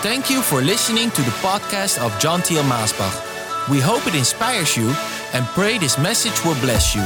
Thank you for listening to the podcast of John Thiel Maasbach. We hope it inspires you and pray this message will bless you.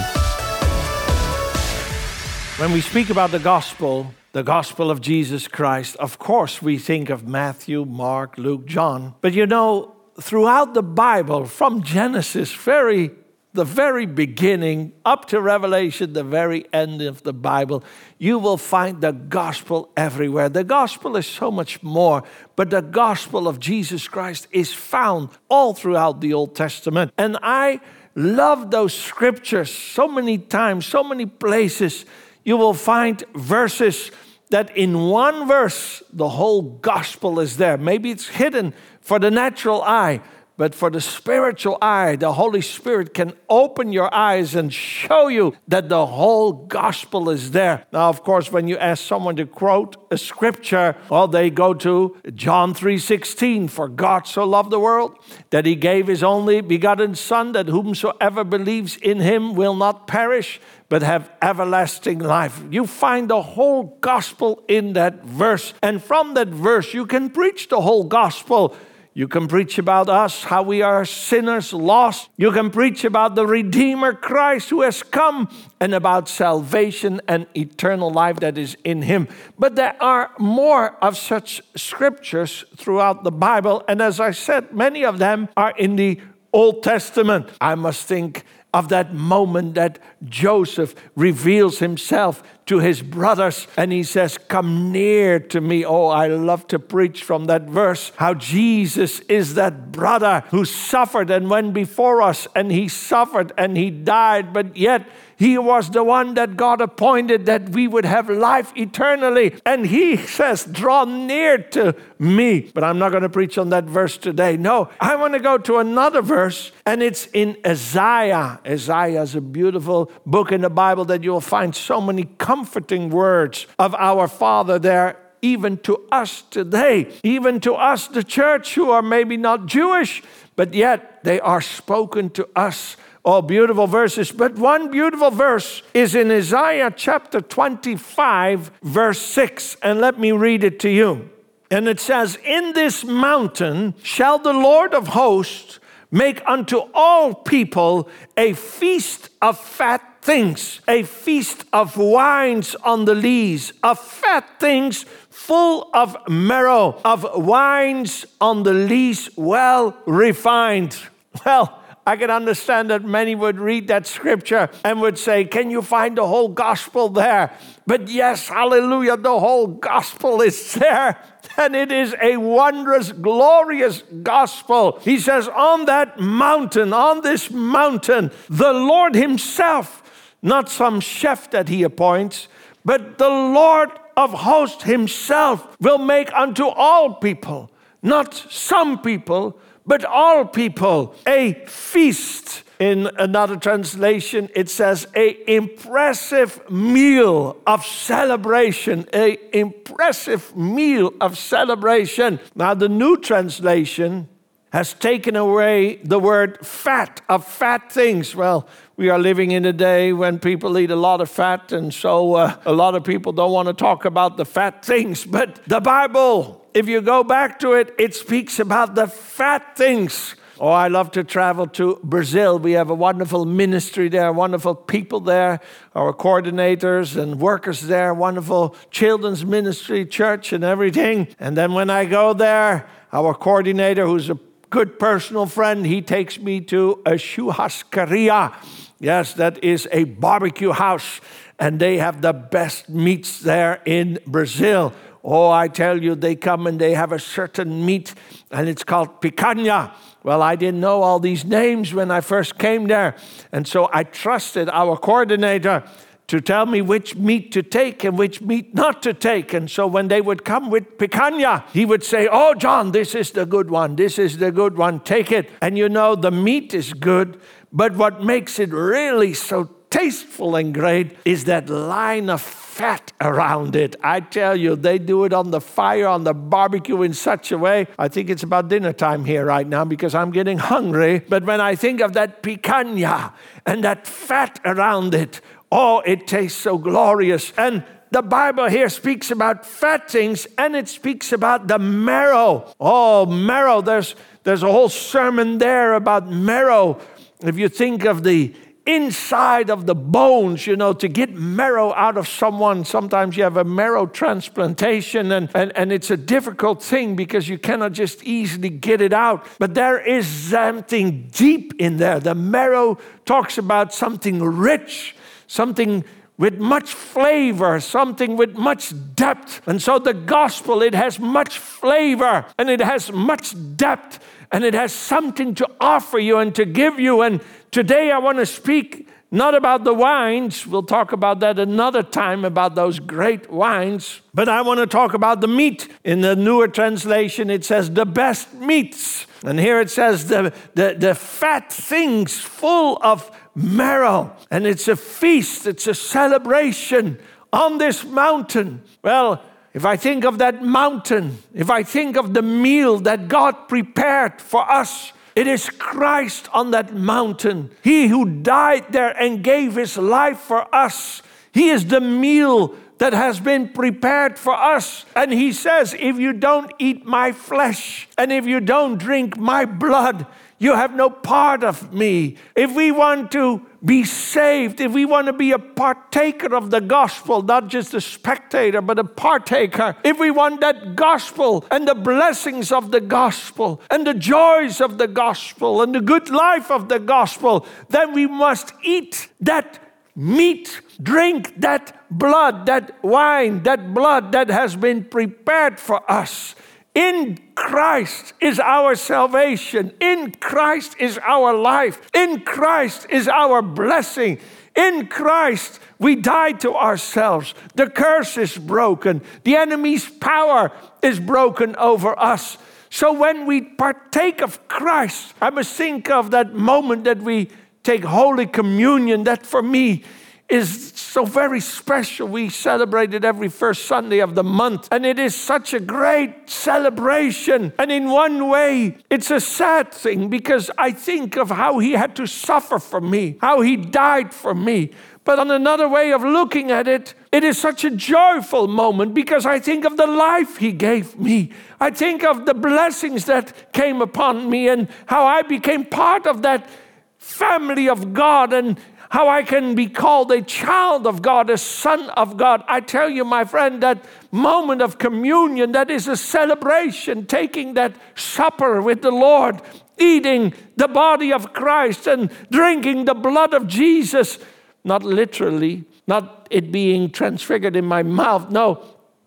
When we speak about the gospel, the gospel of Jesus Christ, of course we think of Matthew, Mark, Luke, John. But you know, throughout the Bible, from Genesis, very the very beginning up to Revelation, the very end of the Bible, you will find the gospel everywhere. The gospel is so much more, but the gospel of Jesus Christ is found all throughout the Old Testament. And I love those scriptures so many times, so many places. You will find verses that in one verse, the whole gospel is there. Maybe it's hidden for the natural eye, but for the spiritual eye, the Holy Spirit can open your eyes and show you that the whole gospel is there. Now, of course, when you ask someone to quote a scripture, well, they go to John 3:16, for God so loved the world that he gave his only begotten son that whomsoever believes in him will not perish but have everlasting life. You find the whole gospel in that verse. And from that verse, you can preach the whole gospel. You can preach about us, how we are sinners lost. You can preach about the Redeemer Christ who has come and about salvation and eternal life that is in Him. But there are more of such scriptures throughout the Bible. And as I said, many of them are in the Old Testament. I must think of that moment that Joseph reveals himself to his brothers and he says, Come near to me. Oh, I love to preach from that verse how Jesus is that brother who suffered and went before us, and he suffered and he died, but yet he was the one that God appointed that we would have life eternally. And he says, Draw near to me. But I'm not going to preach on that verse today. No, I want to go to another verse, and it's in Isaiah. Isaiah is a beautiful book in the Bible that you'll find so many comforting words of our Father there even to us today, even to us, the church, who are maybe not Jewish, but yet they are spoken to us all beautiful verses, but one beautiful verse is in Isaiah chapter 25, verse 6. And let me read it to you. And it says, In this mountain shall the Lord of hosts make unto all people a feast of fat things, a feast of wines on the lees, of fat things full of marrow, of wines on the lees well refined. Well, I can understand that many would read that scripture and would say, Can you find the whole gospel there? But yes, hallelujah, the whole gospel is there. And it is a wondrous, glorious gospel. He says, On that mountain, on this mountain, the Lord Himself, not some chef that He appoints, but the Lord of hosts Himself will make unto all people, not some people, but all people a feast. In another translation, it says a impressive meal of celebration, a impressive meal of celebration. Now, the new translation has taken away the word fat of fat things. Well, we are living in a day when people eat a lot of fat, and so uh, a lot of people don't want to talk about the fat things. But the Bible if you go back to it, it speaks about the fat things. Oh, I love to travel to Brazil. We have a wonderful ministry there, wonderful people there, our coordinators and workers there, wonderful children's ministry, church, and everything. And then when I go there, our coordinator, who's a good personal friend, he takes me to a churrascaria. Yes, that is a barbecue house, and they have the best meats there in Brazil. Oh, I tell you, they come and they have a certain meat, and it's called picanha. Well, I didn't know all these names when I first came there. And so I trusted our coordinator to tell me which meat to take and which meat not to take. And so when they would come with picanha, he would say, Oh, John, this is the good one. This is the good one. Take it. And you know, the meat is good, but what makes it really so tasteful and great is that line of fat around it. I tell you, they do it on the fire, on the barbecue in such a way. I think it's about dinner time here right now because I'm getting hungry. But when I think of that picanha and that fat around it, oh, it tastes so glorious. And the Bible here speaks about fat things and it speaks about the marrow. Oh, marrow. There's, there's a whole sermon there about marrow. If you think of the inside of the bones, you know, to get marrow out of someone. Sometimes you have a marrow transplantation, and, and, and it's a difficult thing because you cannot just easily get it out. But there is something deep in there. The marrow talks about something rich, something with much flavor, something with much depth. And so the gospel, it has much flavor and it has much depth and it has something to offer you and to give you. And today I want to speak not about the wines, we'll talk about that another time about those great wines, but I want to talk about the meat. In the newer translation, it says the best meats. And here it says the, the, the fat things full of marrow. And it's a feast, it's a celebration on this mountain. Well, if I think of that mountain, if I think of the meal that God prepared for us, it is Christ on that mountain. He who died there and gave his life for us. He is the meal that has been prepared for us. And he says, If you don't eat my flesh and if you don't drink my blood, you have no part of me. If we want to be saved, if we want to be a partaker of the gospel, not just a spectator, but a partaker, if we want that gospel and the blessings of the gospel and the joys of the gospel and the good life of the gospel, then we must eat that meat, drink that blood, that wine, that blood that has been prepared for us. In Christ is our salvation. In Christ is our life. In Christ is our blessing. In Christ, we die to ourselves. The curse is broken. The enemy's power is broken over us. So when we partake of Christ, I must think of that moment that we take Holy Communion, that for me is so very special. We celebrate it every first Sunday of the month, and it is such a great celebration. And in one way, it's a sad thing because I think of how he had to suffer for me, how he died for me. But on another way of looking at it, it is such a joyful moment because I think of the life He gave me. I think of the blessings that came upon me and how I became part of that family of God and how I can be called a child of God, a son of God. I tell you, my friend, that moment of communion, that is a celebration, taking that supper with the Lord, eating the body of Christ and drinking the blood of Jesus. Not literally, not it being transfigured in my mouth. No,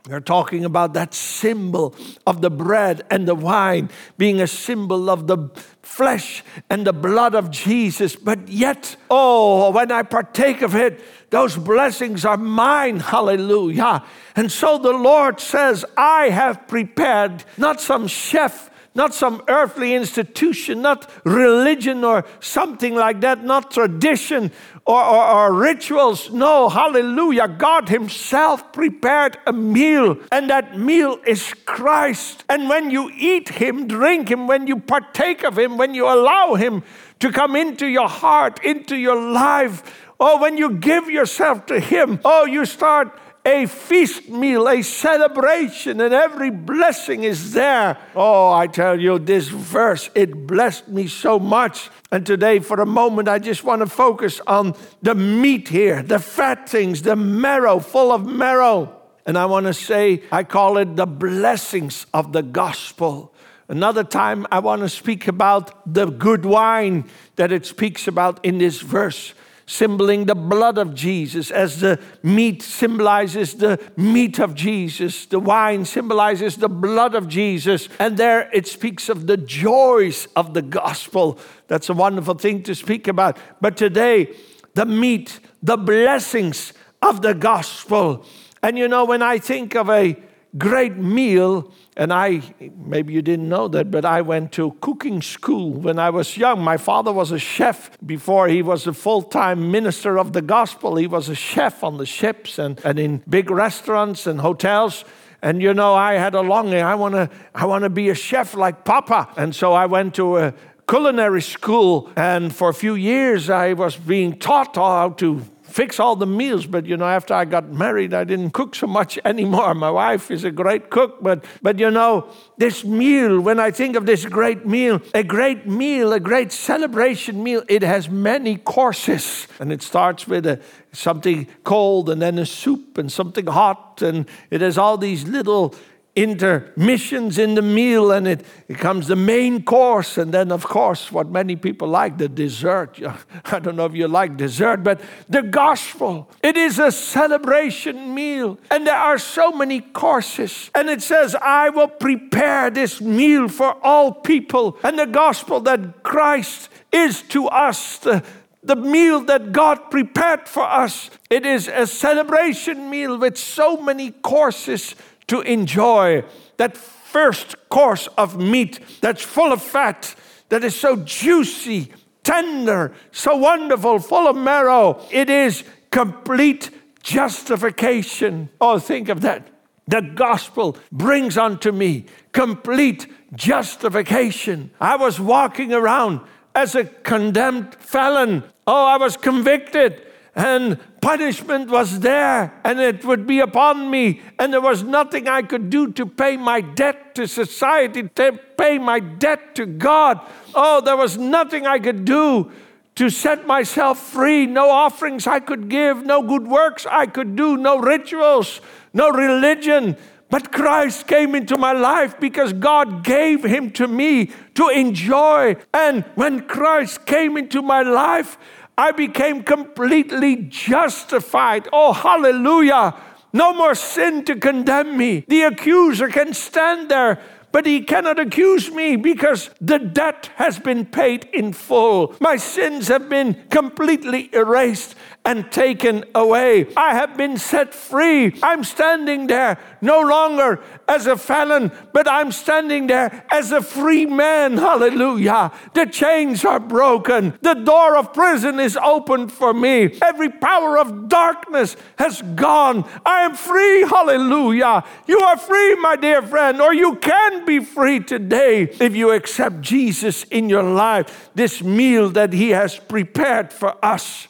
we're talking about that symbol of the bread and the wine being a symbol of the flesh and the blood of Jesus. But yet, oh, when I partake of it, those blessings are mine. Hallelujah. And so the Lord says, I have prepared not some chef not some earthly institution, not religion or something like that, not tradition or, or, or, rituals. No, hallelujah. God Himself prepared a meal, and that meal is Christ. And when you eat Him, drink Him, when you partake of Him, when you allow Him to come into your heart, into your life, oh, when you give yourself to Him, oh, you start a feast meal, a celebration, and every blessing is there. Oh, I tell you, this verse, it blessed me so much. And today, for a moment, I just want to focus on the meat here, the fat things, the marrow, full of marrow. And I want to say, I call it the blessings of the gospel. Another time, I want to speak about the good wine that it speaks about in this verse symboling the blood of Jesus, as the meat symbolizes the meat of Jesus, the wine symbolizes the blood of Jesus, and there it speaks of the joys of the gospel. That's a wonderful thing to speak about. But today, the meat, the blessings of the gospel. And you know, when I think of a great meal, and I, maybe you didn't know that, but I went to cooking school when I was young. My father was a chef before he was a full time minister of the gospel. He was a chef on the ships and, and in big restaurants and hotels. And you know, I had a longing. I want to I wanna be a chef like Papa. And so I went to a culinary school. And for a few years, I was being taught how to fix all the meals. But you know, after I got married, I didn't cook so much anymore. My wife is a great cook, but but you know, this meal, when I think of this great meal, a great meal, a great celebration meal, it has many courses. And it starts with a, something cold and then a soup and something hot, and it has all these little intermissions in the meal and it becomes the main course. And then of course what many people like the dessert. I don't know if you like dessert but the gospel it is a celebration meal. And there are so many courses. And it says i will prepare this meal for all people. And the gospel that christ is to us the, the meal that God prepared for us. It is a celebration meal with so many courses to enjoy that first course of meat that's full of fat, that is so juicy, tender, so wonderful, full of marrow. It is complete justification. Oh, think of that. The gospel brings unto me complete justification. I was walking around as a condemned felon. Oh, I was convicted and punishment was there and it would be upon me, and there was nothing I could do to pay my debt to society, to pay my debt to God. Oh, there was nothing I could do to set myself free, no offerings I could give, no good works I could do, no rituals, no religion. But Christ came into my life because God gave him to me to enjoy. And when Christ came into my life, I became completely justified. Oh, hallelujah. No more sin to condemn me. The accuser can stand there, but he cannot accuse me because the debt has been paid in full. My sins have been completely erased and taken away. I have been set free. I'm standing there no longer as a felon, but I'm standing there as a free man. Hallelujah. The chains are broken. The door of prison is opened for me. Every power of darkness has gone. I am free. Hallelujah. You are free, my dear friend, or you can be free today if you accept Jesus in your life, this meal that He has prepared for us.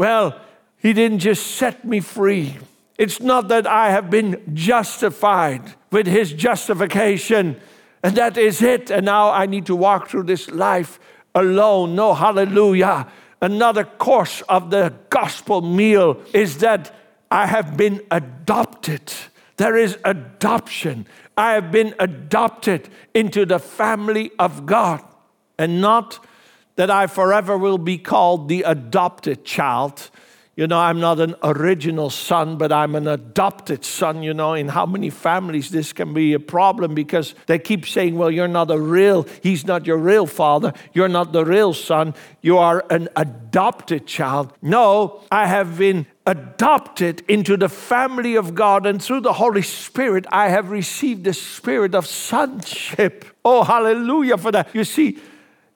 Well, He didn't just set me free. It's not that I have been justified with His justification, and that is it. And now I need to walk through this life alone. No, hallelujah. Another course of the gospel meal is that I have been adopted. There is adoption. I have been adopted into the family of God, and not that I forever will be called the adopted child. You know, I'm not an original son, but I'm an adopted son. You know, in how many families this can be a problem because they keep saying, well, you're not a real, he's not your real father, you're not the real son, you are an adopted child. No, I have been adopted into the family of God, and through the Holy Spirit, I have received the spirit of sonship. Oh, hallelujah for that. You see,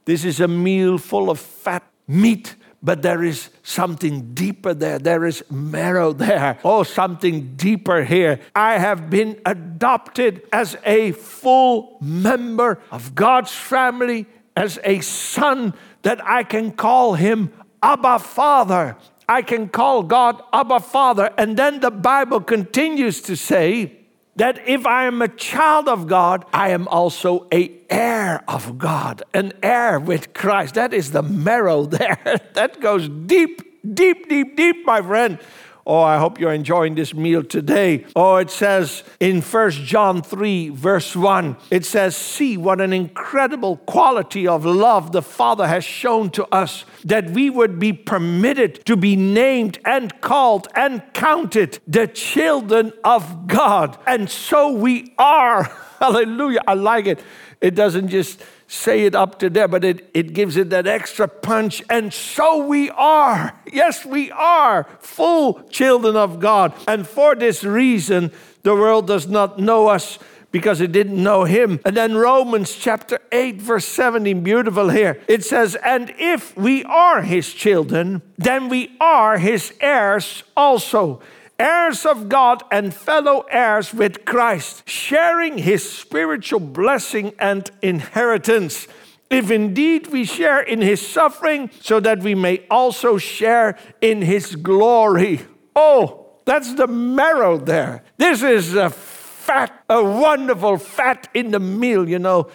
this is a meal full of fat meat, but there is something deeper there. There is marrow there. Oh, something deeper here. I have been adopted as a full member of God's family, as a son that I can call him Abba Father. I can call God Abba Father. And then the Bible continues to say, that if I am a child of God, I am also a heir of God, an heir with Christ. That is the marrow there. that goes deep, deep, deep, deep, my friend. Oh, I hope you're enjoying this meal today. Oh, it says in First John 3, verse 1, it says, See what an incredible quality of love the Father has shown to us, that we would be permitted to be named and called and counted the children of God. And so we are. Hallelujah. I like it. It doesn't just say it up to there, but it, it gives it that extra punch. And so we are. Yes, we are full children of God. And for this reason, the world does not know us because it didn't know him. And then Romans chapter 8, verse 17, beautiful here. It says, And if we are his children, then we are his heirs also heirs of God and fellow heirs with Christ, sharing his spiritual blessing and inheritance. if indeed we share in his suffering, so that we may also share in his glory. Oh, that's the marrow there. This is a fat, a wonderful fat in the meal, you know.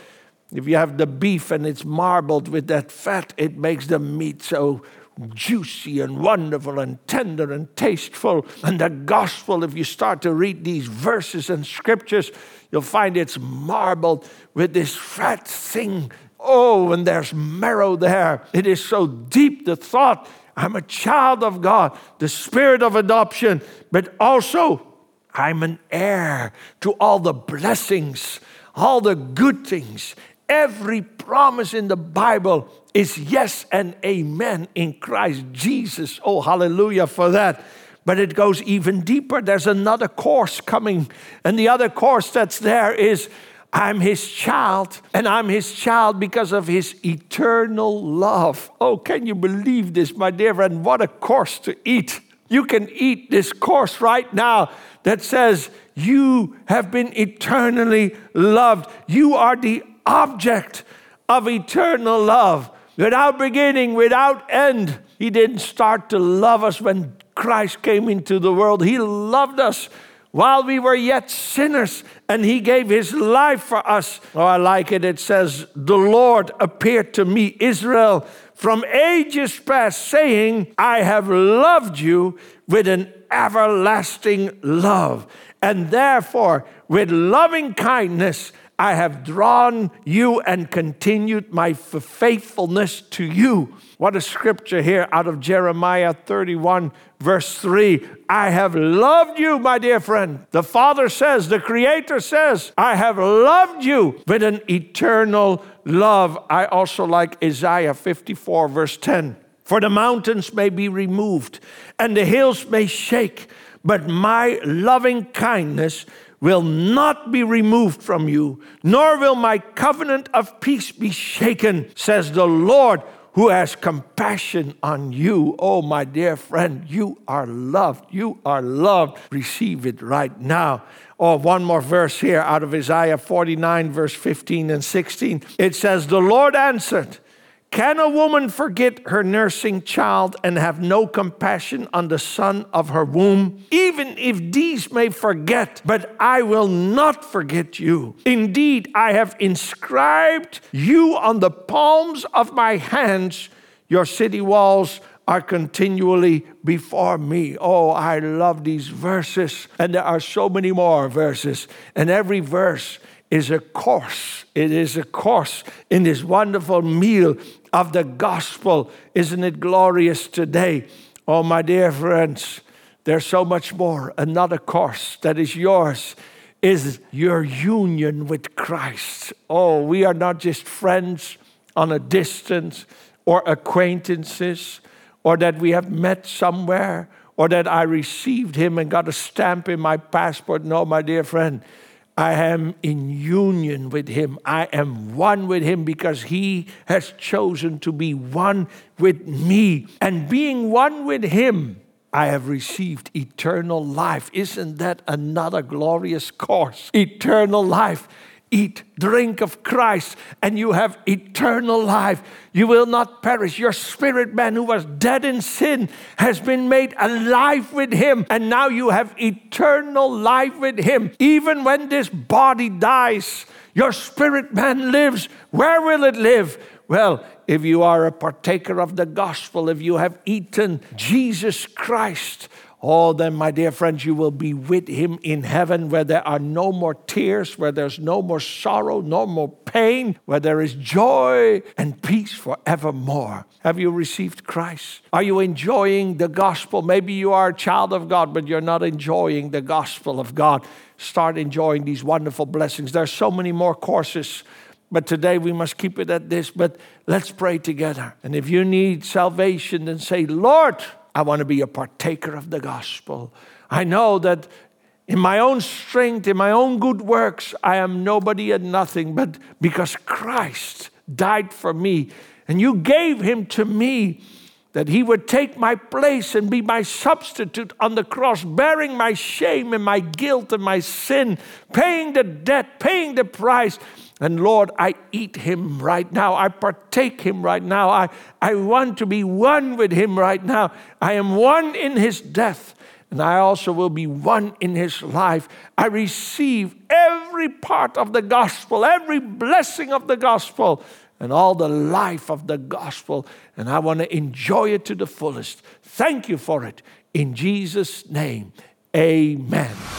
If you have the beef and it's marbled with that fat, it makes the meat so juicy and wonderful and tender and tasteful. And the gospel, if you start to read these verses and scriptures, you'll find it's marbled with this fat thing. Oh, and there's marrow there. It is so deep, the thought. I'm a child of God, the spirit of adoption, but also I'm an heir to all the blessings, all the good things. Every promise in the Bible is yes and amen in Christ Jesus. Oh, hallelujah for that. But it goes even deeper. There's another course coming. And the other course that's there is I'm his child, and I'm his child because of his eternal love. Oh, can you believe this, my dear friend? What a course to eat. You can eat this course right now that says, You have been eternally loved. You are the object of eternal love without beginning, without end. He didn't start to love us when Christ came into the world. He loved us while we were yet sinners, and He gave His life for us. Oh, I like it. It says, The Lord appeared to me, Israel, from ages past, saying, I have loved you with an everlasting love. And therefore, with loving kindness, I have drawn you and continued my faithfulness to you. What a scripture here out of Jeremiah 31, verse 3. I have loved you, my dear friend. The Father says, the Creator says, I have loved you with an eternal love. I also like Isaiah 54, verse 10. For the mountains may be removed and the hills may shake, but my loving kindness will not be removed from you, nor will my covenant of peace be shaken, says the Lord who has compassion on you. Oh, my dear friend, you are loved. You are loved. Receive it right now. Oh, one more verse here out of Isaiah 49, verse 15 and 16. It says, The Lord answered, can a woman forget her nursing child and have no compassion on the son of her womb? Even if these may forget, but I will not forget you. Indeed, I have inscribed you on the palms of my hands. Your city walls are continually before me. Oh, I love these verses. And there are so many more verses. And every verse is a course. It is a course in this wonderful meal of the gospel. Isn't it glorious today? Oh, my dear friends, there's so much more. Another course that is yours is your union with Christ. Oh, we are not just friends on a distance or acquaintances or that we have met somewhere or that I received him and got a stamp in my passport. No, my dear friend. I am in union with him. I am one with him because he has chosen to be one with me. And being one with him, I have received eternal life. Isn't that another glorious course? Eternal life eat, drink of Christ, and you have eternal life. You will not perish. Your spirit man who was dead in sin has been made alive with him, and now you have eternal life with him. Even when this body dies, your spirit man lives. Where will it live? Well, if you are a partaker of the gospel, if you have eaten Jesus Christ, Oh, then, my dear friends, you will be with him in heaven where there are no more tears, where there's no more sorrow, no more pain, where there is joy and peace forevermore. Have you received Christ? Are you enjoying the gospel? Maybe you are a child of God, but you're not enjoying the gospel of God. Start enjoying these wonderful blessings. There are so many more courses. But today we must keep it at this. But let's pray together. And if you need salvation, then say, Lord, I want to be a partaker of the gospel. I know that in my own strength, in my own good works, I am nobody and nothing, but because Christ died for me and you gave him to me, that he would take my place and be my substitute on the cross, bearing my shame and my guilt and my sin, paying the debt, paying the price. And Lord, I eat him right now. I partake him right now. I, I want to be one with him right now. I am one in his death, and I also will be one in his life. I receive every part of the gospel, every blessing of the gospel, and all the life of the gospel, and I want to enjoy it to the fullest. Thank you for it. In Jesus' name, amen.